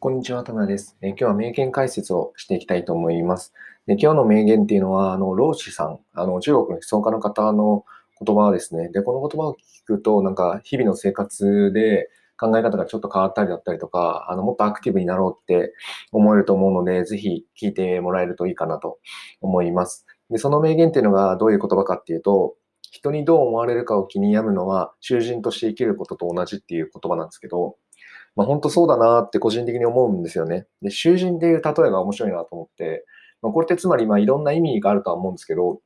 こんにちは、田村です。え今日は名言解説をしていきたいと思います。で今日の名言っていうのは、あの、老子さん、あの、中国の思想家の方の言葉ですね。で、この言葉を聞くと、なんか、日々の生活で考え方がちょっと変わったりだったりとか、あの、もっとアクティブになろうって思えると思うので、ぜひ聞いてもらえるといいかなと思います。で、その名言っていうのがどういう言葉かっていうと、人にどう思われるかを気に病むのは、囚人として生きることと同じっていう言葉なんですけど、まあ、本当そうだなって個人的に思うんですよね。で、囚人っていう例えが面白いなと思って、まあ、これってつまりまあいろんな意味があるとは思うんですけど、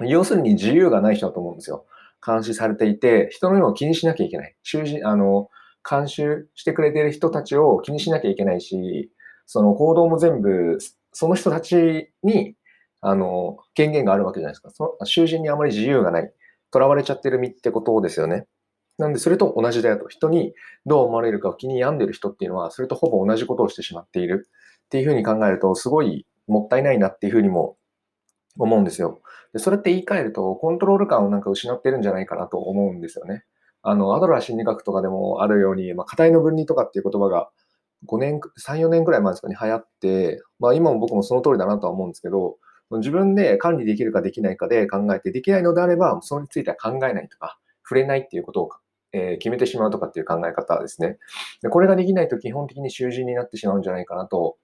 要するに自由がない人だと思うんですよ。監視されていて、人の目を気にしなきゃいけない。囚人、あの、監修してくれている人たちを気にしなきゃいけないし、その行動も全部、その人たちに、あの、権限があるわけじゃないですか。その囚人にあまり自由がない。囚われちゃってる身ってことですよね。なんで、それと同じだよと。人にどう思われるかを気に病んでる人っていうのは、それとほぼ同じことをしてしまっているっていうふうに考えると、すごいもったいないなっていうふうにも思うんですよ。でそれって言い換えると、コントロール感をなんか失ってるんじゃないかなと思うんですよね。あの、アドラー心理学とかでもあるように、まあ、課題の分離とかっていう言葉が5年、3、4年くらい前ですかね、流行って、まあ今も僕もその通りだなとは思うんですけど、自分で管理できるかできないかで考えて、できないのであれば、それについては考えないとか、触れないっていうことをえ決めてしまうとかっていう考え方ですね。でこれができないと基本的に囚人になってしまうんじゃないかなと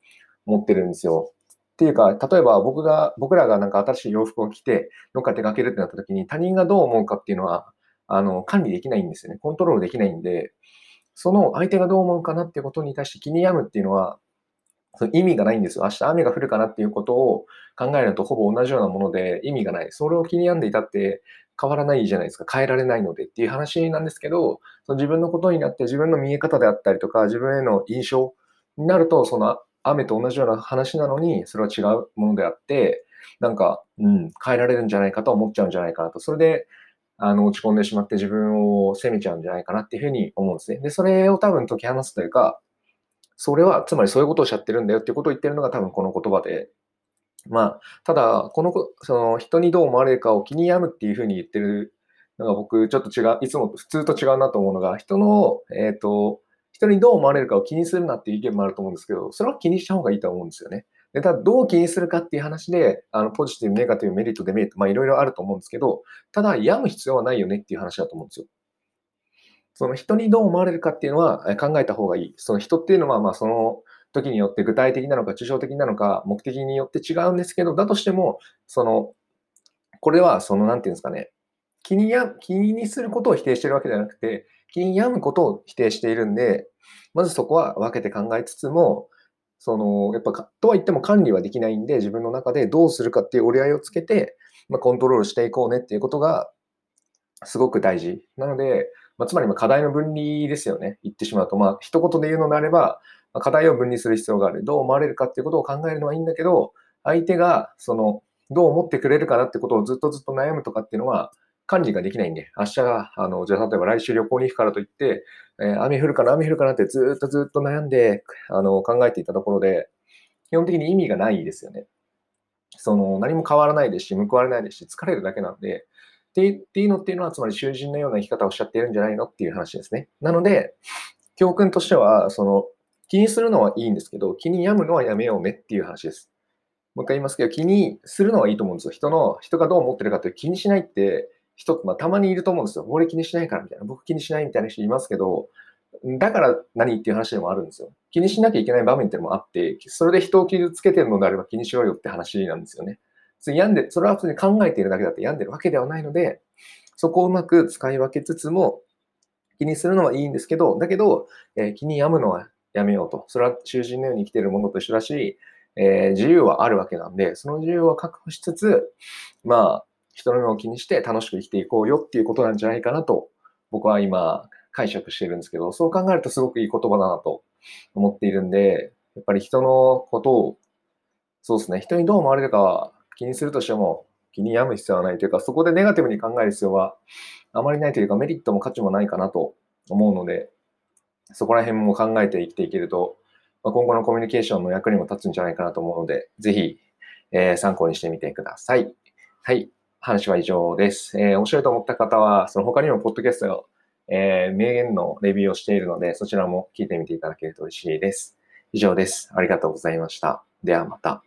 思ってるんですよ。っていうか、例えば僕が、僕らがなんか新しい洋服を着て、どっか出かけるってなった時に他人がどう思うかっていうのは、あの、管理できないんですよね。コントロールできないんで、その相手がどう思うかなっていうことに対して気に病むっていうのは、その意味がないんですよ。明日雨が降るかなっていうことを考えるとほぼ同じようなもので意味がない。それを気に病んでいたって変わらないじゃないですか。変えられないのでっていう話なんですけど、その自分のことになって自分の見え方であったりとか、自分への印象になると、その雨と同じような話なのに、それは違うものであって、なんか、うん、変えられるんじゃないかと思っちゃうんじゃないかなと。それで、あの、落ち込んでしまって自分を責めちゃうんじゃないかなっていうふうに思うんですね。で、それを多分解き放つというか、それは、つまりそういうことをおっしゃってるんだよっていうことを言ってるのが多分この言葉で、まあ、ただ、この、その人にどう思われるかを気に病むっていうふうに言ってるのが僕、ちょっと違う、いつも普通と違うなと思うのが、人の、えっ、ー、と、人にどう思われるかを気にするなっていう意見もあると思うんですけど、それは気にした方がいいと思うんですよね。で、ただ、どう気にするかっていう話で、あの、ポジティブ、ネガティブ、メリット、デメリット、まあ、いろいろあると思うんですけど、ただ、病む必要はないよねっていう話だと思うんですよ。その人にどう思われるかっていうのは考えた方がいい。その人っていうのは、まあ、その、時によって具体的なのか抽象的なのか目的によって違うんですけど、だとしても、その、これはその、なんていうんですかね、気にや、気にすることを否定してるわけじゃなくて、気に病むことを否定しているんで、まずそこは分けて考えつつも、その、やっぱ、とは言っても管理はできないんで、自分の中でどうするかっていう折り合いをつけて、まあ、コントロールしていこうねっていうことが、すごく大事。なので、まあ、つまり課題の分離ですよね。言ってしまうと。まあ、一言で言うのであれば、課題を分離する必要がある。どう思われるかっていうことを考えるのはいいんだけど、相手が、その、どう思ってくれるかなってことをずっとずっと悩むとかっていうのは、管理ができないんで、明日が、あの、じゃあ例えば来週旅行に行くからといって、えー、雨降るかな、雨降るかなってずっとずっと悩んで、あの、考えていたところで、基本的に意味がないですよね。その、何も変わらないですし、報われないですし、疲れるだけなんで、っていうのっていうのは、つまり囚人のような生き方をしちゃっているんじゃないのっていう話ですね。なので、教訓としては、その、気にするのはいいんですけど、気に病むのはやめようねっていう話です。もう一回言いますけど、気にするのはいいと思うんですよ。人の、人がどう思ってるかって気にしないって、人、まあ、たまにいると思うんですよ。俺気にしないからみたいな。僕気にしないみたいな人いますけど、だから何っていう話でもあるんですよ。気にしなきゃいけない場面ってのもあって、それで人を傷つけてるのであれば気にしろよって話なんですよね。病んで、それは普通に考えているだけだって病んでるわけではないので、そこをうまく使い分けつつも、気にするのはいいんですけど、だけど、えー、気に病むのはやめようと。それは囚人のように生きているものと一緒だし、えー、自由はあるわけなんで、その自由を確保しつつ、まあ、人の目を気にして楽しく生きていこうよっていうことなんじゃないかなと、僕は今解釈しているんですけど、そう考えるとすごくいい言葉だなと思っているんで、やっぱり人のことを、そうですね、人にどう思われるかは気にするとしても、気に病む必要はないというか、そこでネガティブに考える必要はあまりないというか、メリットも価値もないかなと思うので、そこら辺も考えて生きていけると、まあ、今後のコミュニケーションの役にも立つんじゃないかなと思うので、ぜひ、えー、参考にしてみてください。はい。話は以上です。えー、面白いと思った方は、その他にもポッドキャストを、えー、名言のレビューをしているので、そちらも聞いてみていただけると嬉しいです。以上です。ありがとうございました。ではまた。